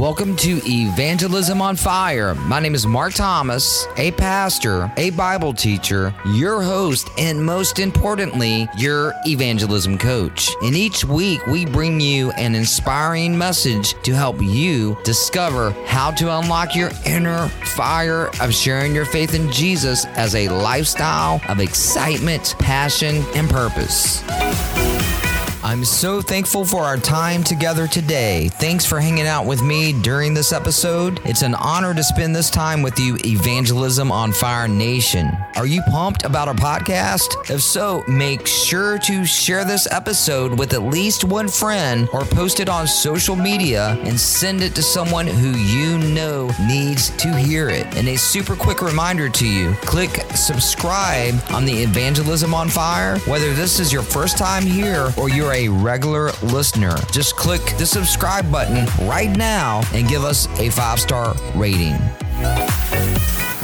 Welcome to Evangelism on Fire. My name is Mark Thomas, a pastor, a Bible teacher, your host, and most importantly, your evangelism coach. And each week, we bring you an inspiring message to help you discover how to unlock your inner fire of sharing your faith in Jesus as a lifestyle of excitement, passion, and purpose. I'm so thankful for our time together today. Thanks for hanging out with me during this episode. It's an honor to spend this time with you, Evangelism on Fire Nation. Are you pumped about our podcast? If so, make sure to share this episode with at least one friend or post it on social media and send it to someone who you know needs to hear it. And a super quick reminder to you click subscribe on the Evangelism on Fire, whether this is your first time here or you're a regular listener. Just click the subscribe button right now and give us a five star rating.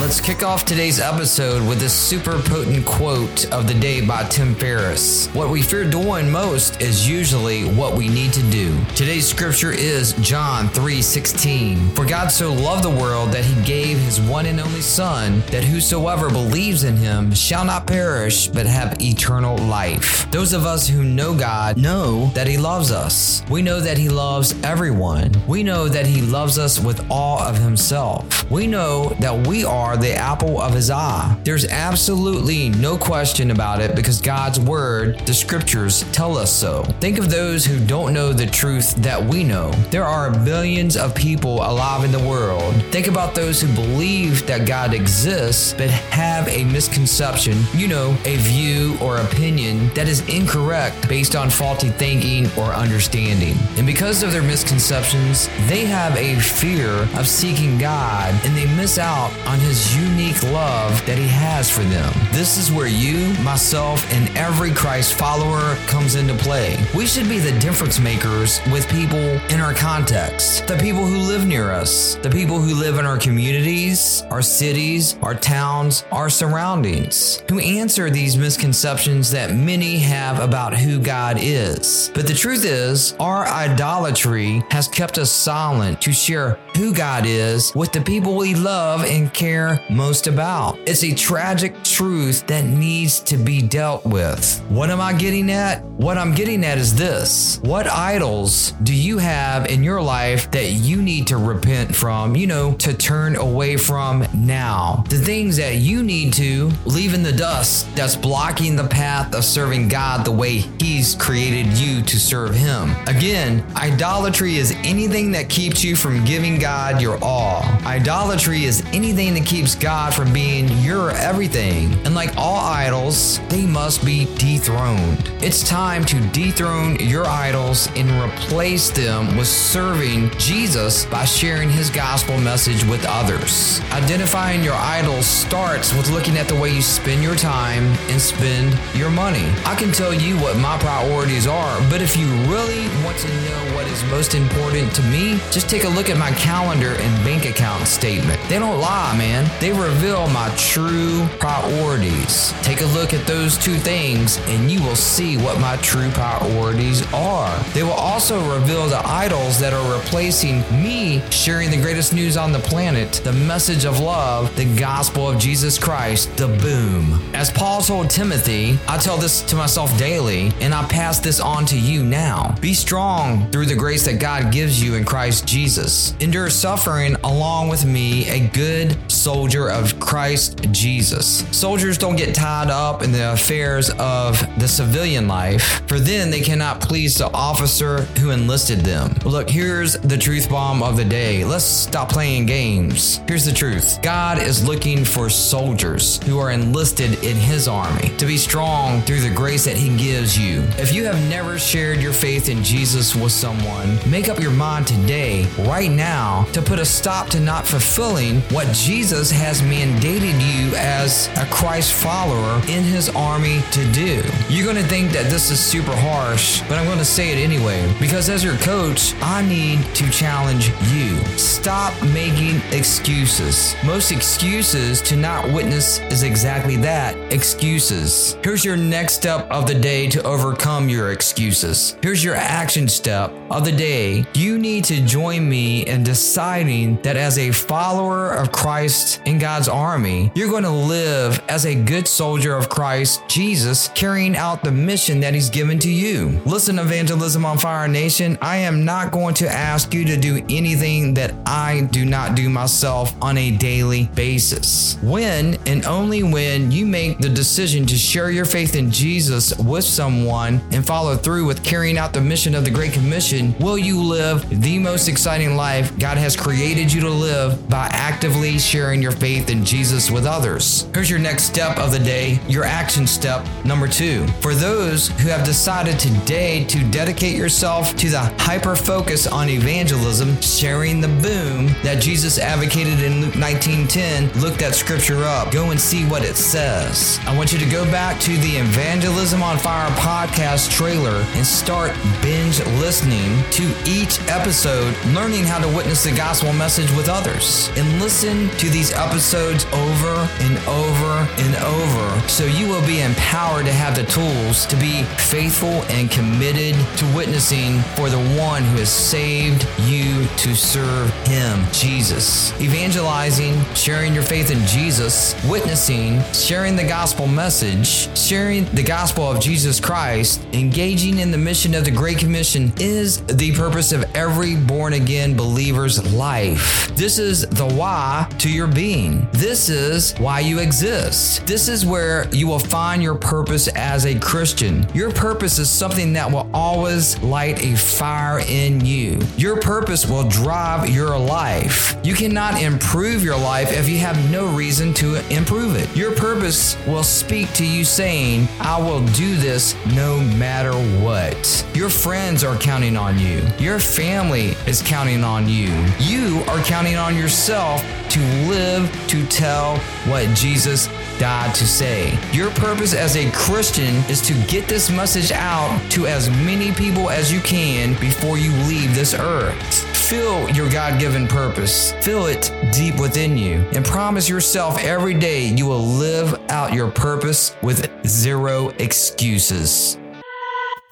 Let's kick off today's episode with a super potent quote of the day by Tim Ferriss. What we fear doing most is usually what we need to do. Today's scripture is John 3:16. For God so loved the world that he gave his one and only son that whosoever believes in him shall not perish but have eternal life. Those of us who know God know that he loves us. We know that he loves everyone. We know that he loves us with all of himself. We know that we are are the apple of his eye. There's absolutely no question about it because God's word, the scriptures, tell us so. Think of those who don't know the truth that we know. There are billions of people alive in the world. Think about those who believe that God exists but have a misconception, you know, a view or opinion that is incorrect based on faulty thinking or understanding. And because of their misconceptions, they have a fear of seeking God and they miss out on his his unique love that he has for them. This is where you, myself, and every Christ follower comes into play. We should be the difference makers with people in our context, the people who live near us, the people who live in our communities, our cities, our towns, our surroundings, who answer these misconceptions that many have about who God is. But the truth is, our idolatry has kept us silent to share who God is with the people we love and care care most about. It's a tragic truth that needs to be dealt with. What am I getting at? What I'm getting at is this What idols do you have in your life that you need to repent from, you know, to turn away from now? The things that you need to leave in the dust that's blocking the path of serving God the way He's created you to serve Him. Again, idolatry is anything that keeps you from giving God your all. Idolatry is anything that keeps God from being your everything. And like all idols, they must be dethroned. It's time to dethrone your idols and replace them with serving Jesus by sharing his gospel message with others. Identifying your idols starts with looking at the way you spend your time and spend your money. I can tell you what my priorities are, but if you really want to know what is most important to me, just take a look at my calendar and bank account statement. They don't lie, man, they reveal my true priorities. Take a look at those two things and you will see what my true priorities are. They will also reveal the idols that are replacing me sharing the greatest news on the planet, the message of love, the gospel of Jesus Christ, the boom. As Paul told Timothy, I tell this to myself daily and I pass this on to you now. Be strong through the grace that God gives you in Christ Jesus. Endure suffering along with me, a good soldier of Christ Jesus. Soldiers don't get tied up in the affairs of the civilian life, for then they cannot please the officer who enlisted them. Look, here's the truth bomb of the day. Let's stop playing games. Here's the truth God is looking for soldiers who are enlisted in his army to be strong through the grace that he gives you. If you have never shared your faith in Jesus with someone, make up your mind today, right now, to put a stop to not fulfilling what Jesus Jesus has mandated you as a Christ follower in his army to do. You're going to think that this is super harsh, but I'm going to say it anyway because as your coach, I need to challenge you. Stop making excuses. Most excuses to not witness is exactly that excuses. Here's your next step of the day to overcome your excuses. Here's your action step of the day, you need to join me in deciding that as a follower of Christ in God's army, you're going to live as a good soldier of Christ Jesus, carrying out the mission that He's given to you. Listen, Evangelism on Fire Nation, I am not going to ask you to do anything that I do not do myself on a daily basis. When and only when you make the decision to share your faith in Jesus with someone and follow through with carrying out the mission of the Great Commission, will you live the most exciting life God has created you to live by actively sharing your faith in Jesus with others. Here's your next step of the day, your action step number two. For those who have decided today to dedicate yourself to the hyper focus on evangelism, sharing the boom that Jesus advocated in Luke 19:10, look that scripture up. Go and see what it says. I want you to go back to the Evangelism on Fire podcast trailer and start binge listening to each episode, learning how to witness the gospel message with others. And listen to these episodes over and over and over so you will be empowered to have the tools to be faithful and committed to witnessing for the one who has saved you to serve him, Jesus. Evangelizing, sharing your faith in Jesus, witnessing, sharing the gospel message, sharing the gospel of Jesus Christ, engaging in the mission of the Great Commission is the purpose of every born again believer's life. This is the why to your being. This is why you exist. This is where you will find your purpose as a Christian. Your purpose is something that will always light a fire in you. Your purpose will drive your life. You cannot improve your life if you have no reason to improve it. Your purpose will speak to you saying, I will do this no matter what. Your friends are counting on you. Your family is counting on you. You are counting on yourself to live to tell what Jesus died to say. Your purpose as a Christian is to get this message out to as many people as you can before you leave this earth. Feel your God given purpose. Feel it deep within you and promise yourself every day you will live out your purpose with zero excuses.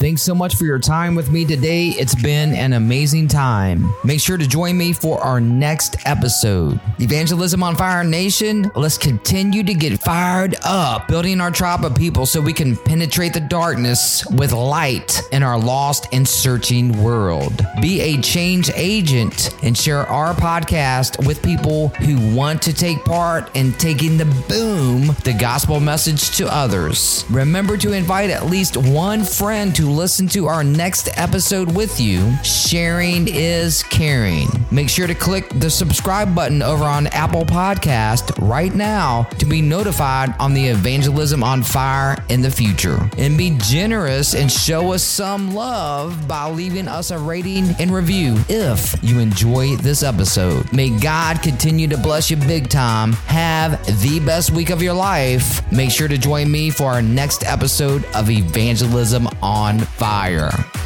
Thanks so much for your time with me today. It's been an amazing time. Make sure to join me for our next episode. Evangelism on Fire Nation, let's continue to get fired up, building our tribe of people so we can penetrate the darkness with light in our lost and searching world. Be a change agent and share our podcast with people who want to take part in taking the boom, the gospel message to others. Remember to invite at least one friend to listen to our next episode with you. Sharing is caring. Make sure to click the subscribe button over on Apple Podcast right now to be notified on the evangelism on fire in the future. And be generous and show us some love by leaving us a rating and review if you enjoy this episode. May God continue to bless you big time. Have the best week of your life. Make sure to join me for our next episode of Evangelism on fire.